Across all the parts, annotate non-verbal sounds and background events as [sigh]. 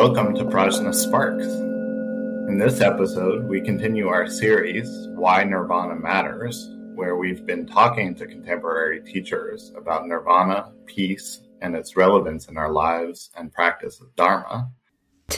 Welcome to Prajna Sparks. In this episode, we continue our series, Why Nirvana Matters, where we've been talking to contemporary teachers about nirvana, peace, and its relevance in our lives and practice of Dharma.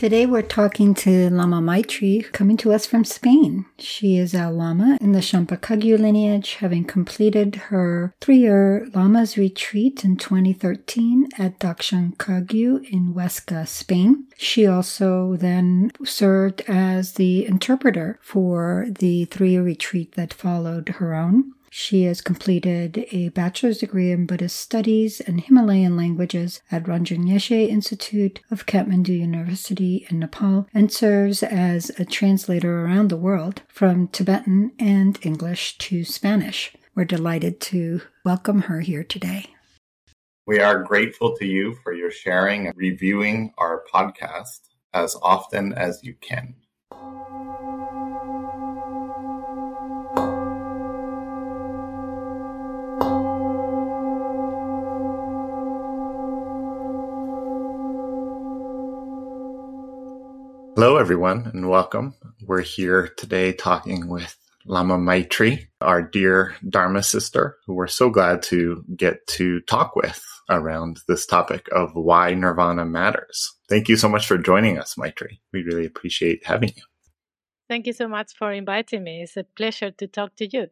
Today we're talking to Lama Maitri, coming to us from Spain. She is a Lama in the Shangpa Kagyu lineage, having completed her three-year Lama's retreat in 2013 at Dag Shang Kagyu in Huesca, Spain. She also then served as the interpreter for the three-year retreat that followed her own. She has completed a bachelor's degree in Buddhist studies and Himalayan languages at Rangjung Yeshe Institute of Kathmandu University in Nepal and serves as a translator around the world from Tibetan and English to Spanish. We're delighted to welcome her here today. We are grateful to you for your sharing and reviewing our podcast as often as you can. Hello, everyone, and welcome. We're here today talking with Lama Maitri, our dear Dharma sister, who we're so glad to get to talk with around this topic of why nirvana matters. Thank you so much for joining us, Maitri. We really appreciate having you. Thank you so much for inviting me. It's a pleasure to talk to you.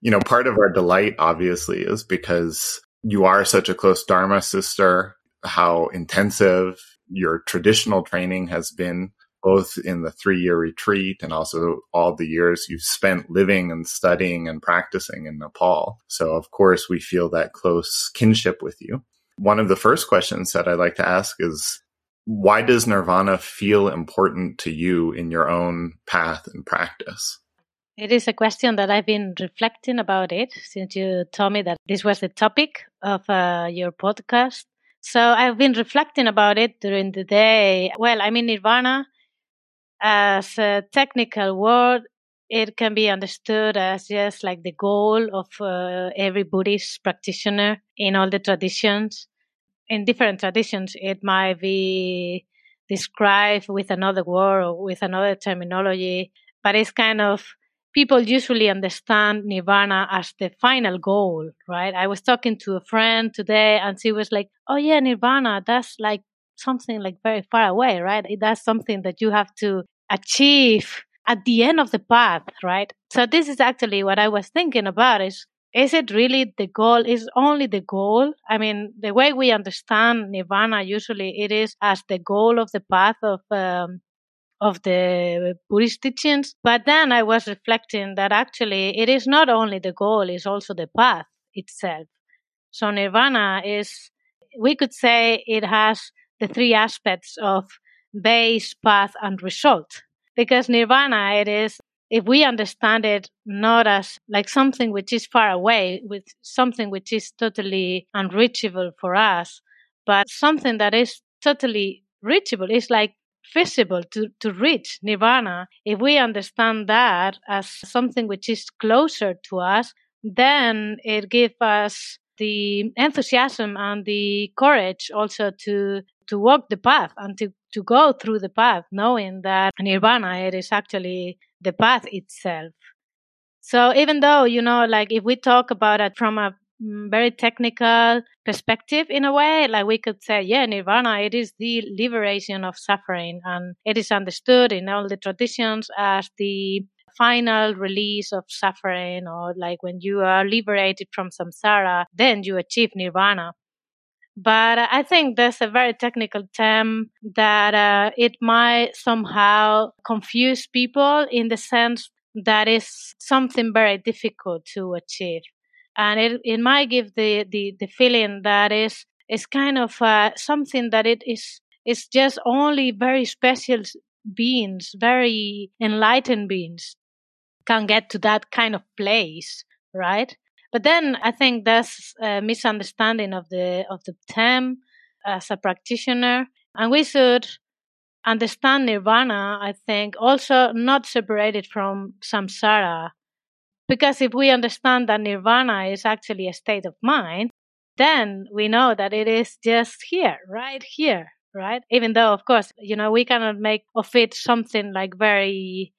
You know, part of our delight, obviously, is because you are such a close Dharma sister, how intensive your traditional training has been both in the three year retreat and also all the years you've spent living and studying and practicing in Nepal. So, of course, we feel that close kinship with you. One of the first questions that I'd like to ask is why does nirvana feel important to you in your own path and practice? It is a question that I've been reflecting about it since you told me that this was the topic of uh, your podcast. So I've been reflecting about it during the day. Well, I mean, nirvana as a technical word, it can be understood as just like the goal of uh, every Buddhist practitioner in all the traditions. In different traditions, it might be described with another word or with another terminology, but it's kind of people usually understand nirvana as the final goal, right? I was talking to a friend today and she was like, Oh yeah, nirvana, that's like something like very far away, right? That's something that you have to achieve at the end of the path, right? So this is actually what I was thinking about is is it really the goal? Is only the goal? I mean, the way we understand nirvana usually it is as the goal of the path of um, of the Buddhist teachings. But then I was reflecting that actually it is not only the goal, it's also the path itself. So nirvana is, we could say it has the three aspects of base, path, and result. Because nirvana, it is, if we understand it not as like something which is far away, with something which is totally unreachable for us, but something that is totally reachable. It's like feasible to, to reach nirvana, if we understand that as something which is closer to us, then it gives us the enthusiasm and the courage also to to walk the path and to, to go through the path, knowing that nirvana it is actually the path itself. So even though, you know, like if we talk about it from a very technical perspective in a way. Like we could say yeah nirvana it is the liberation of suffering and it is understood in all the traditions as the final release of suffering or like when you are liberated from samsara then you achieve nirvana. But i think there's a very technical term that uh, it might somehow confuse people in the sense that is something very difficult to achieve and it, it might give the, the, the feeling that is is kind of uh, something that it is is just only very special beings, very enlightened beings can get to that kind of place, right? But then I think that's a misunderstanding of the of the term as a practitioner, and we should understand nirvana. I think also not separated from samsara because if we understand that nirvana is actually a state of mind, then we know that it is just here, right here, right? Even though, of course, you know, we cannot make of it something like very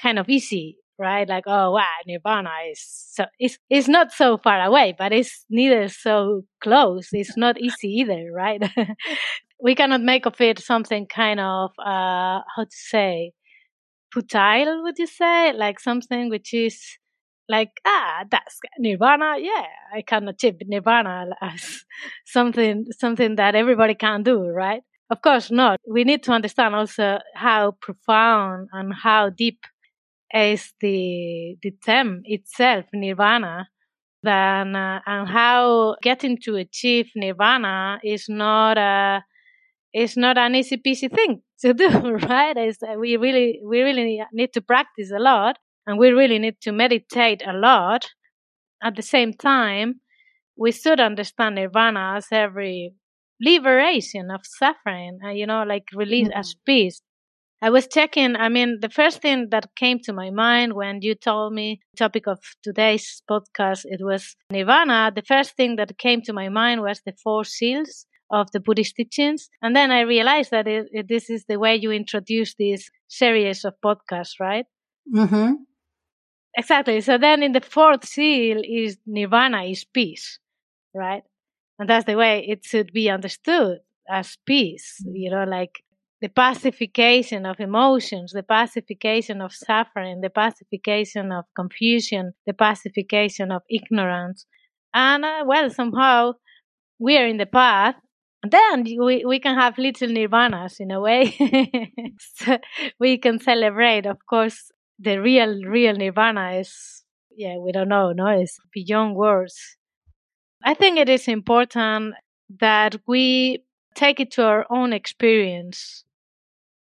kind of easy, right? Like, oh, wow, nirvana is so, it's, it's not so far away, but it's neither so close. It's not easy either, right? [laughs] we cannot make of it something kind of, uh, how to say, futile, would you say? Like something which is, like ah that's nirvana yeah i can achieve nirvana [laughs] as something something that everybody can do right? Of course not. We need to understand also how profound and how deep is the the term itself nirvana then uh, and how getting to achieve nirvana is not a is not an easy peasy thing [laughs] to do [laughs] right? It's, we really we really need to practice a lot and we really need to meditate a lot. At the same time, we should understand nirvana as every liberation of suffering, uh, you know, like release mm-hmm. as peace. I was checking, I mean, the first thing that came to my mind when you told me the topic of today's podcast, it was nirvana. The first thing that came to my mind was the four seals of the Buddhist teachings. And then I realized that it, it, this is the way you introduce this series of podcasts, right? Mm-hmm. Exactly. So then in the fourth seal is nirvana is peace, right? And that's the way it should be understood as peace, you know, like the pacification of emotions, the pacification of suffering, the pacification of confusion, the pacification of ignorance. And uh, well, somehow we are in the path. And then we, we can have little nirvanas in a way. [laughs] so we can celebrate, of course, the real real nirvana is yeah we don't know no it's beyond words. I think it is important that we take it to our own experience.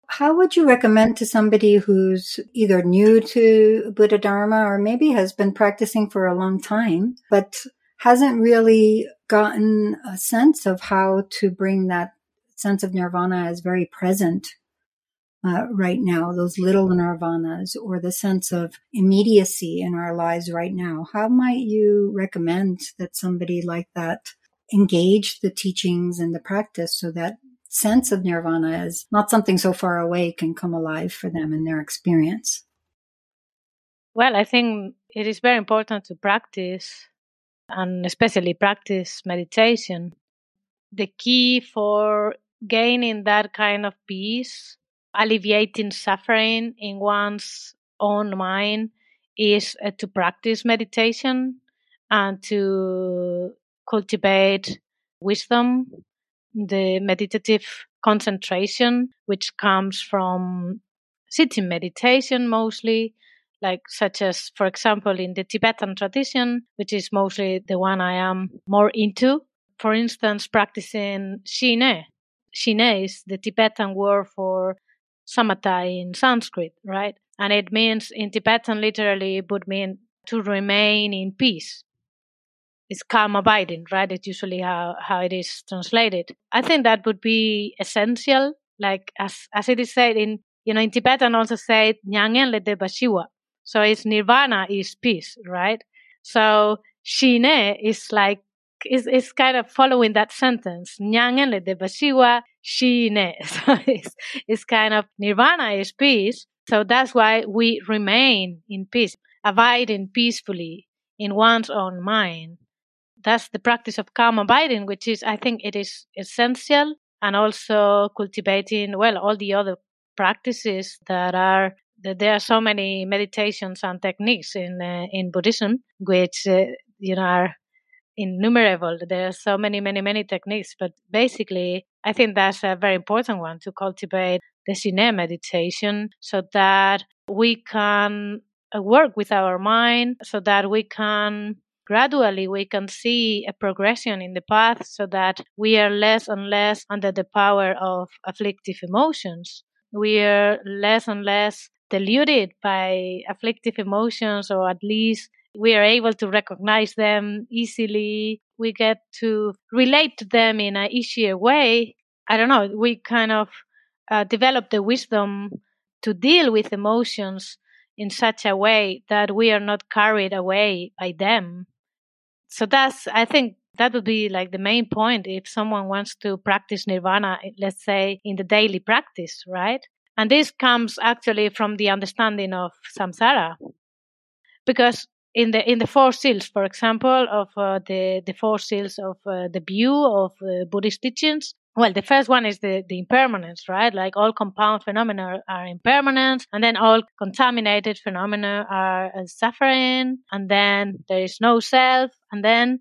How would you recommend to somebody who's either new to buddha dharma or maybe has been practicing for a long time but hasn't really gotten a sense of how to bring that sense of nirvana as very present uh, right now, those little nirvanas or the sense of immediacy in our lives right now. How might you recommend that somebody like that engage the teachings and the practice so that sense of nirvana is not something so far away can come alive for them in their experience? Well, I think it is very important to practice and especially practice meditation. The key for gaining that kind of peace alleviating suffering in one's own mind is uh, to practice meditation and to cultivate wisdom, the meditative concentration, which comes from sitting meditation mostly, like such as, for example, in the Tibetan tradition, which is mostly the one I am more into. For instance, practicing Shine. Shine is the Tibetan word for samatha in Sanskrit, right? And it means in Tibetan literally it would mean to remain in peace. It's calm abiding, right? It's usually how, how it is translated. I think that would be essential, like as as it is said in you know in Tibetan also said Nyangen le bashiwa. So it's nirvana is peace, right? So shine is like is is kind of following that sentence. Nyangen le bashiwa shine. [laughs] So it's, it's kind of nirvana is peace. So that's why we remain in peace, abiding peacefully in one's own mind. That's the practice of calm abiding, which is, I think it is essential and also cultivating, well, all the other practices that are that there are so many meditations and techniques in uh, in Buddhism, which uh, you know are innumerable. There are so many, many, many techniques, but basically, I think that's a very important one to cultivate the Shine meditation so that we can uh, work with our mind, so that we can gradually we can see a progression in the path so that we are less and less under the power of afflictive emotions. We are less and less deluded by afflictive emotions or at least we are able to recognize them easily. We get to relate to them in an easier way. I don't know. We kind of uh, develop the wisdom to deal with emotions in such a way that we are not carried away by them. So that's, I think, that would be like the main point if someone wants to practice nirvana, let's say in the daily practice, right? And this comes actually from the understanding of samsara. Because in the in the four seals, for example, of uh, the the four seals of uh, the view of uh, Buddhist teachings, well, the first one is the, the impermanence, right? Like all compound phenomena are impermanent, and then all contaminated phenomena are uh, suffering, and then there is no self, and then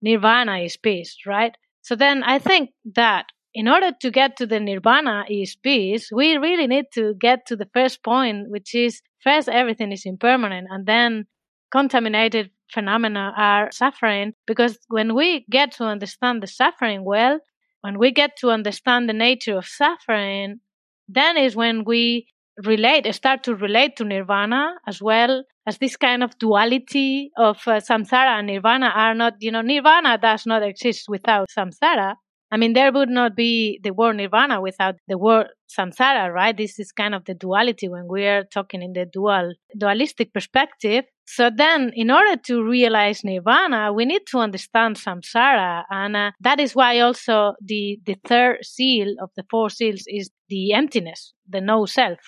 nirvana is peace, right? So then I think that in order to get to the nirvana is peace, we really need to get to the first point, which is first everything is impermanent, and then contaminated phenomena are suffering because when we get to understand the suffering well when we get to understand the nature of suffering, then is when we relate, start to relate to nirvana as well as this kind of duality of uh, samsara and nirvana are not, you know, nirvana does not exist without samsara. I mean, there would not be the word nirvana without the word samsara, right? This is kind of the duality when we are talking in the dual, dualistic perspective. So then, in order to realize nirvana, we need to understand samsara. And uh, that is why also the, the third seal of the four seals is the emptiness, the no self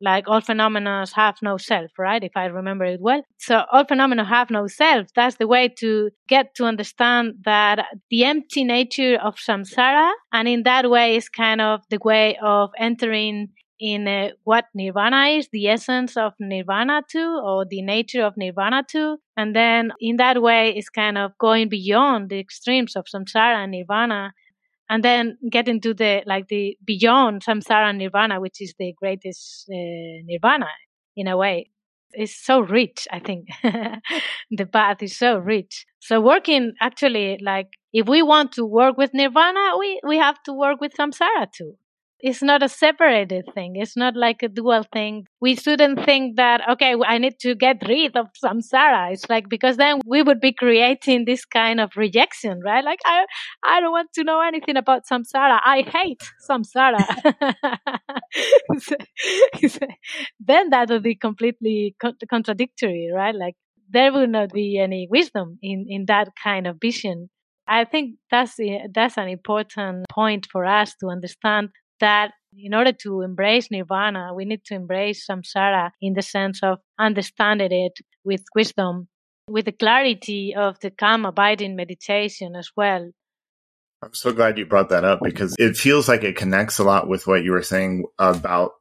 like all phenomena have no self, right? If I remember it well. So all phenomena have no self. That's the way to get to understand that the empty nature of samsara. And in that way is kind of the way of entering in uh, what nirvana is, the essence of nirvana too, or the nature of nirvana too. And then in that way is kind of going beyond the extremes of samsara and nirvana and then get into the like the beyond samsara nirvana which is the greatest uh, nirvana in a way. It's so rich i think. [laughs] The path is so rich. So working actually like if we want to work with nirvana we we have to work with samsara too it's not a separated thing. It's not like a dual thing. We shouldn't think that, okay, I need to get rid of samsara. It's like, because then we would be creating this kind of rejection, right? Like, I, I don't want to know anything about samsara. I hate samsara. [laughs] then that would be completely contradictory, right? Like, there would not be any wisdom in, in that kind of vision. I think that's that's an important point for us to understand that in order to embrace nirvana, we need to embrace samsara in the sense of understanding it with wisdom, with the clarity of the calm abiding meditation as well. I'm so glad you brought that up because it feels like it connects a lot with what you were saying about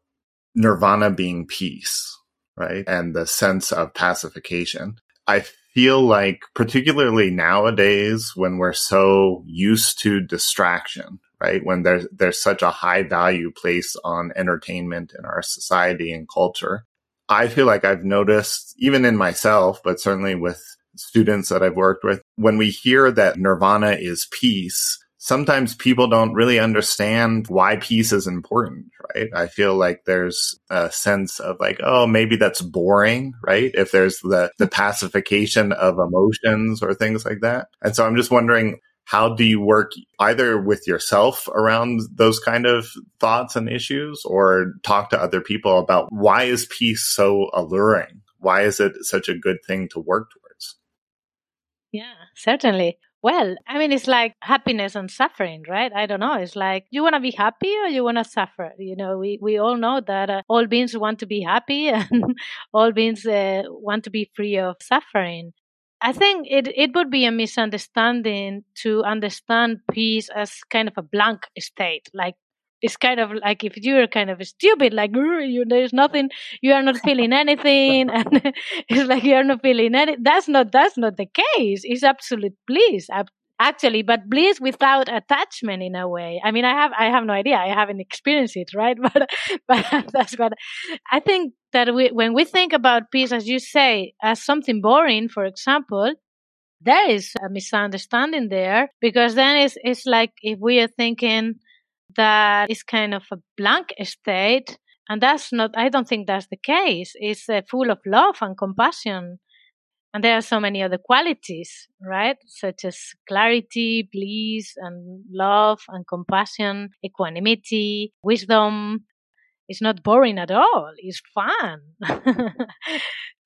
nirvana being peace, right? And the sense of pacification. I feel like, particularly nowadays, when we're so used to distraction, right? When there's, there's such a high value placed on entertainment in our society and culture. I feel like I've noticed even in myself, but certainly with students that I've worked with, when we hear that nirvana is peace, sometimes people don't really understand why peace is important, right? I feel like there's a sense of like, oh, maybe that's boring, right? If there's the, the pacification of emotions or things like that. And so I'm just wondering, how do you work either with yourself around those kind of thoughts and issues or talk to other people about why is peace so alluring? Why is it such a good thing to work towards? Yeah, certainly. Well, I mean, it's like happiness and suffering, right? I don't know. It's like you want to be happy or you want to suffer. You know, we, we all know that uh, all beings want to be happy [laughs] and all beings uh, want to be free of suffering. I think it, it would be a misunderstanding to understand peace as kind of a blank state. Like it's kind of like if you're kind of stupid, like you, there's nothing, you are not feeling anything, [laughs] and it's like you're not feeling any. That's not that's not the case. It's absolute bliss, actually but bliss without attachment in a way. I mean i have i have no idea. I haven't experienced it right? [laughs] But but [laughs] that's what i think that we, when we think about peace as you say as something boring for example there is a misunderstanding there because then it's it's like if we are thinking that it's kind of a blank state and that's not i don't think that's the case. It's uh, full of love and compassion and there are so many other qualities, right? Such as clarity, bliss, and love, and compassion, equanimity, wisdom. It's not boring at all. It's fun. [laughs]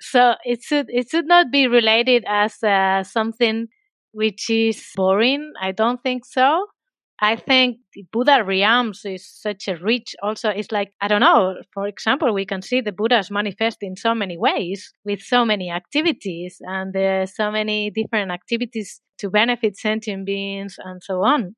so it should it should not be related as uh, something which is boring. I don't think so. I think Buddha realms is such a rich also it's like I don't know for example we can see the Buddhas manifest in so many ways with so many activities and there's so many different activities to benefit sentient beings and so on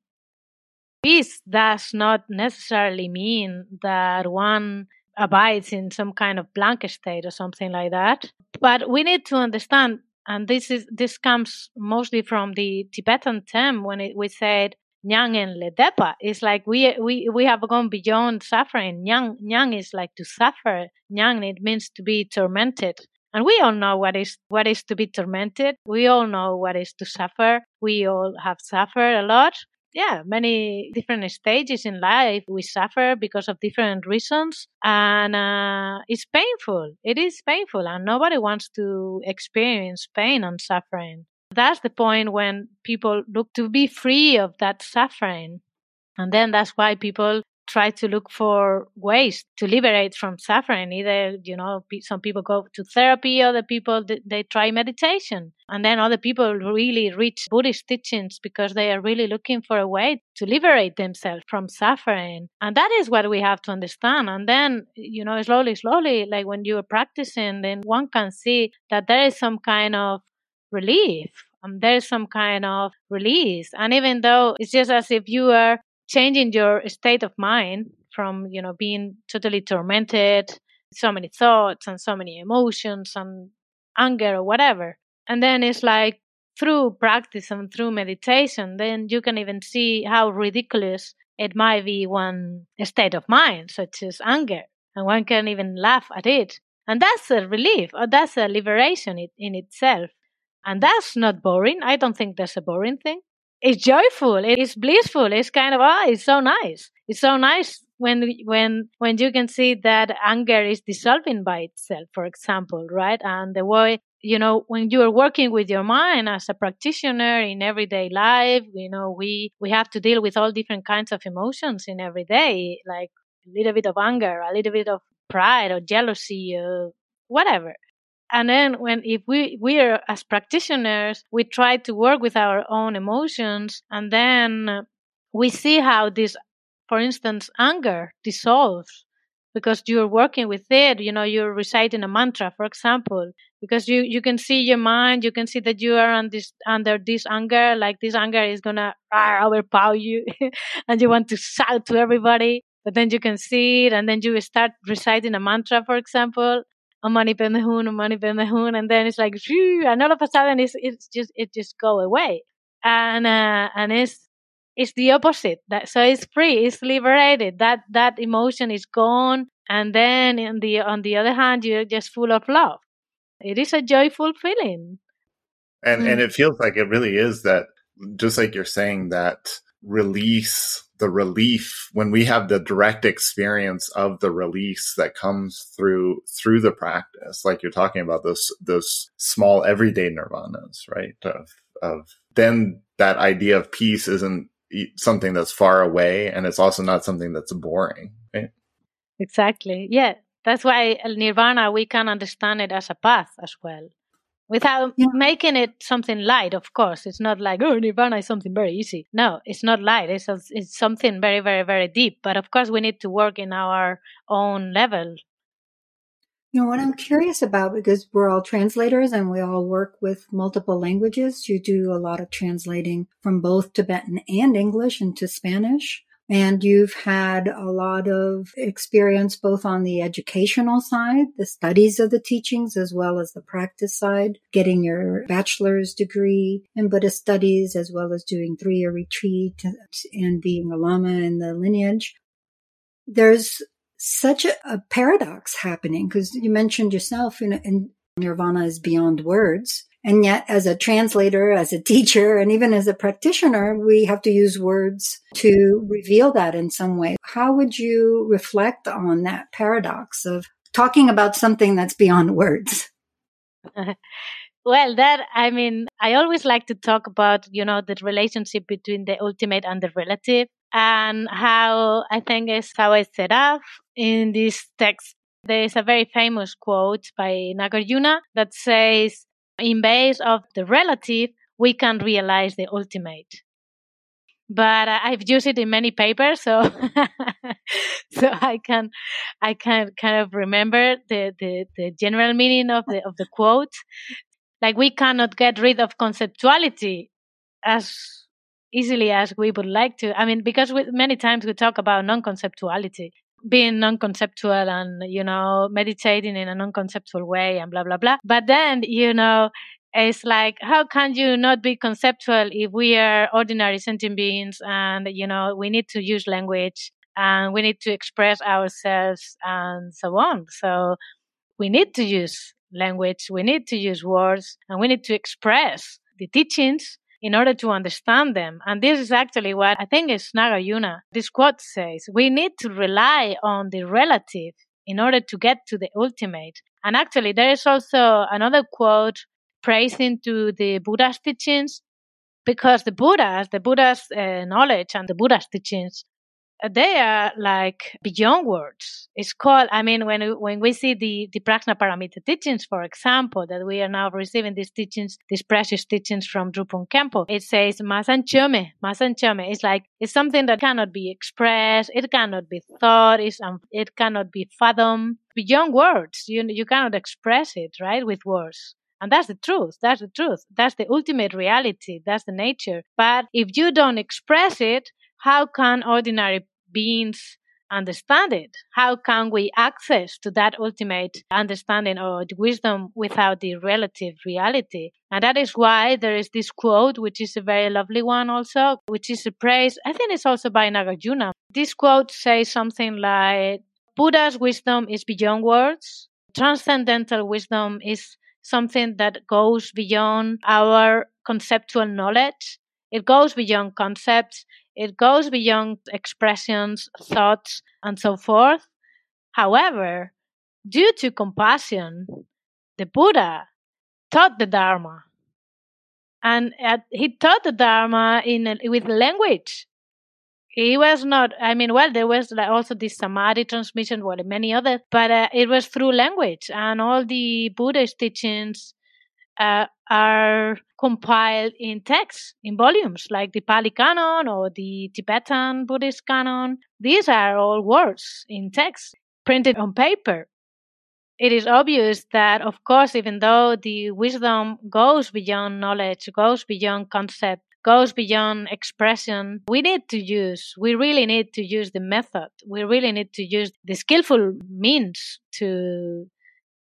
peace does not necessarily mean that one abides in some kind of blank state or something like that. But we need to understand, and this is this comes mostly from the Tibetan term when it, we said Nyang and Ledepa. It's like we we we have gone beyond suffering. Nyang Nyang is like to suffer. Nyang it means to be tormented. And we all know what is what is to be tormented. We all know what is to suffer. We all have suffered a lot yeah, many different stages in life. We suffer because of different reasons, and uh, it's painful. It is painful, and nobody wants to experience pain and suffering. That's the point when people look to be free of that suffering. And then that's why people try to look for ways to liberate from suffering. Either you know some people go to therapy other people they try meditation. And then other people really reach buddhist teachings because they are really looking for a way to liberate themselves from suffering. And that is what we have to understand. And then you know slowly slowly like when you are practicing then one can see that there is some kind of relief um, there's some kind of release. And even though it's just as if you are changing your state of mind from you know being totally tormented so many thoughts and so many emotions and anger or whatever and then it's like through practice and through meditation then you can even see how ridiculous it might be one state of mind such as anger and one can even laugh at it. And that's a relief or that's a liberation in itself and that's not boring. I don't think that's a boring thing. It's joyful. It's blissful. It's kind of ah oh, it's so nice. It's so nice when when when you can see that anger is dissolving by itself for example right? And the way you know when you are working with your mind as a practitioner in everyday life you know we we have to deal with all different kinds of emotions in every day like a little bit of anger a little bit of pride or jealousy or whatever and then when if we we are as practitioners we try to work with our own emotions and then we see how this for instance anger dissolves because you're working with it you know you're reciting a mantra for example because you you can see your mind you can see that you are on this under this anger like this anger is gonna overpower you [laughs] and you want to shout to everybody but then you can see it and then you start reciting a mantra for example Om Mani Peme Hung, Amani Pendehun, and then it's like, and all of a sudden it's, it's just, it just go away. And, uh, and it's, it's the opposite. That, so it's free, it's liberated. That, that emotion is gone. And then on the, on the other hand, you're just full of love. It is a joyful feeling. And, mm. and it feels like it really is that, just like you're saying, that release the relief when we have the direct experience of the release that comes through through the practice like you're talking about those those small everyday nirvanas right of of then that idea of peace isn't something that's far away and it's also not something that's boring right? Exactly. Yeah that's why nirvana we can understand it as a path as well without yeah. making it something light of course. It's not like oh nirvana is something very easy. No it's not light. It's, a, it's something very very very deep. But of course we need to work in our own level. You know what i'm curious about? Because we're all translators and we all work with multiple languages. You do a lot of translating from both tibetan and english into spanish and you've had a lot of experience both on the educational side, the studies of the teachings, as well as the practice side, getting your bachelor's degree in Buddhist studies, as well as doing three year retreat and being a Lama in the lineage. There's such a, a paradox happening because you mentioned yourself in, in Nirvana is beyond words. And yet, as a translator, as a teacher, and even as a practitioner, we have to use words to reveal that in some way. How would you reflect on that paradox of talking about something that's beyond words? [laughs] well, that, I mean, I always like to talk about, you know, the relationship between the ultimate and the relative and how I think is how I set up in this text. There is a very famous quote by Nagarjuna that says, in base of the relative, we can realize the ultimate but uh, I've used it in many papers, so [laughs] so I can I can kind of remember the, the, the general meaning of the of the quote. Like we cannot get rid of conceptuality as easily as we would like to. I mean, because we, many times we talk about non-conceptuality, being non-conceptual and you know meditating in a non-conceptual way and blah blah blah. But then you know it's like how can you not be conceptual if we are ordinary sentient beings and you know we need to use language and we need to express ourselves and so on so we need to use language we need to use words and we need to express the teachings in order to understand them. And this is actually what I think is Nagarjuna. This quote says, we need to rely on the relative in order to get to the ultimate. And actually, there is also another quote praising to the Buddha's teachings because the Buddha's, the Buddha's uh, knowledge and the Buddha's teachings, they are like beyond words. It's called, I mean, when, when we see the, the Prajna Paramita teachings, for example, that we are now receiving these teachings, these precious teachings from Drupon Khenpo, it says, Masanchome, Masanchome. It's like, it's something that cannot be expressed, it cannot be thought, it's, um, it cannot be fathomed. Beyond words, you, you cannot express it, right, with words. And that's the truth. That's the truth. That's the ultimate reality. That's the nature. But if you don't express it, how can ordinary beings understand it? How can we access to that ultimate understanding or wisdom without the relative reality? And that is why there is this quote, which is a very lovely one also, which is a praise. I think it's also by Nagarjuna. This quote says something like, Buddha's wisdom is beyond words. Transcendental wisdom is something that goes beyond our conceptual knowledge. It goes beyond concepts. It goes beyond expressions, thoughts, and so forth. However, due to compassion, the Buddha taught the Dharma. And uh, he taught the Dharma in with language he was not i mean well there was also this samadhi transmission well many others but uh, it was through language and all the buddhist teachings uh, are compiled in texts, in volumes like the pali canon or the tibetan buddhist canon these are all words in text printed on paper it is obvious that, of course, even though the wisdom goes beyond knowledge, goes beyond concept, goes beyond expression, we need to use, we really need to use the method. We really need to use the skillful means to,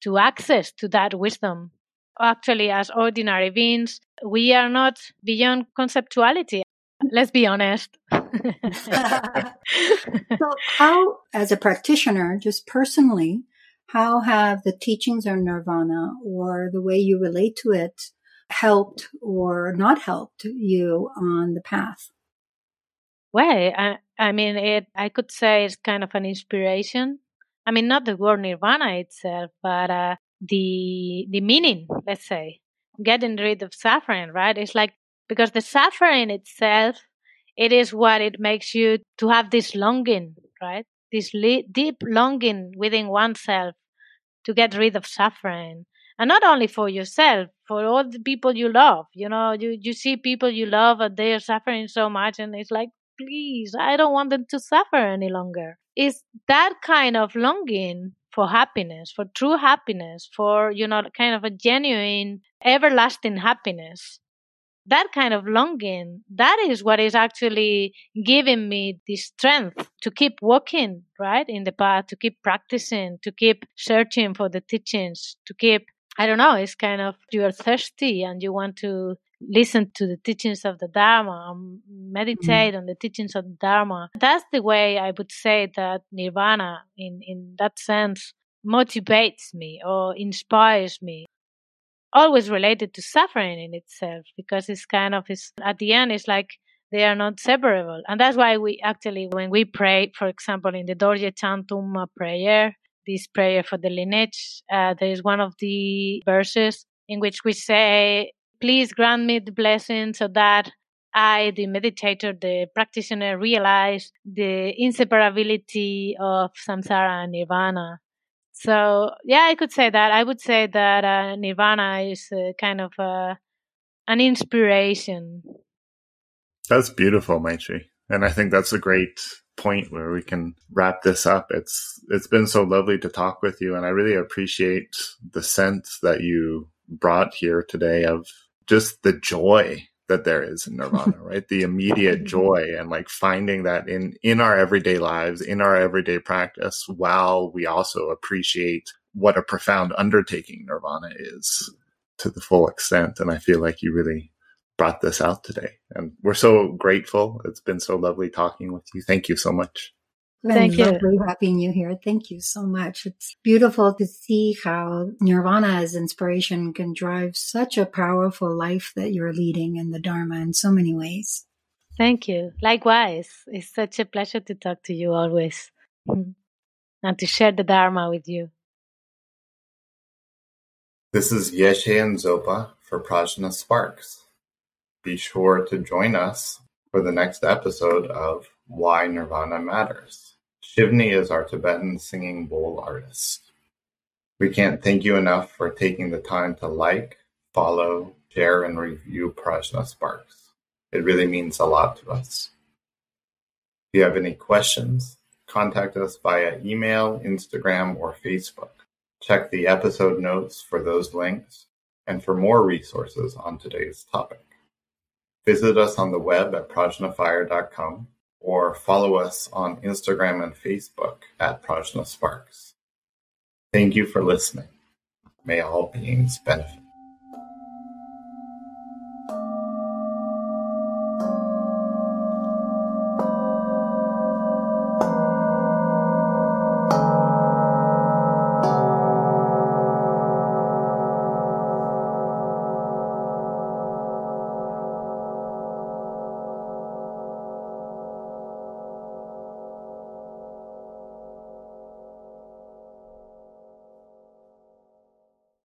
to access to that wisdom. Actually, as ordinary beings, we are not beyond conceptuality. Let's be honest. [laughs] so, how, as a practitioner, just personally, how have the teachings of nirvana or the way you relate to it helped or not helped you on the path? Well, I, I mean, it. I could say it's kind of an inspiration. I mean, not the word nirvana itself, but uh, the the meaning. Let's say getting rid of suffering. Right? It's like because the suffering itself, it is what it makes you to have this longing, right? This deep longing within oneself to get rid of suffering and not only for yourself for all the people you love you know you you see people you love and they are suffering so much and it's like please i don't want them to suffer any longer is that kind of longing for happiness for true happiness for you know kind of a genuine everlasting happiness. That kind of longing that is what is actually giving me the strength to keep walking right in the path to keep practicing to keep searching for the teachings to keep I don't know, it's kind of you are thirsty and you want to listen to the teachings of the Dharma, um, meditate mm-hmm. on the teachings of the Dharma. That's the way I would say that Nirvana, in, in that sense, motivates me or inspires me. Always related to suffering in itself, because it's kind of, it's, at the end, it's like they are not separable. And that's why we actually, when we pray, for example, in the Dorje Chantum prayer, this prayer for the lineage. Uh, there is one of the verses in which we say, Please grant me the blessing so that I, the meditator, the practitioner, realize the inseparability of samsara and nirvana. So, yeah, I could say that. I would say that uh, nirvana is kind of a an inspiration. That's beautiful, Maitri. And I think that's a great point where we can wrap this up. It's it's been so lovely to talk with you and I really appreciate the sense that you brought here today of just the joy that there is in nirvana [laughs] right? The immediate mm-hmm. joy and like finding that in in our everyday lives in our everyday practice while we also appreciate what a profound undertaking nirvana is to the full extent. And i feel like you really brought this out today. And we're so grateful. It's been so lovely talking with you. Thank you so much Thank you. Lovely having you here. Thank you so much. It's beautiful to see how nirvana as inspiration can drive such a powerful life that you're leading in the Dharma in so many ways. Thank you. Likewise. It's such a pleasure to talk to you always [laughs] and to share the Dharma with you. This is Yeshe and Zopa for Prajna Sparks. Be sure to join us for the next episode of Why Nirvana Matters. Shivani is our Tibetan singing bowl artist. We can't thank you enough for taking the time to like, follow, share, and review Prajna Sparks. It really means a lot to us. If you have any questions, contact us via email, Instagram, or Facebook. Check the episode notes for those links and for more resources on today's topic. Visit us on the web at prajnafire.com or follow us on Instagram and Facebook at Prajna Sparks. Thank you for listening. May all beings benefit.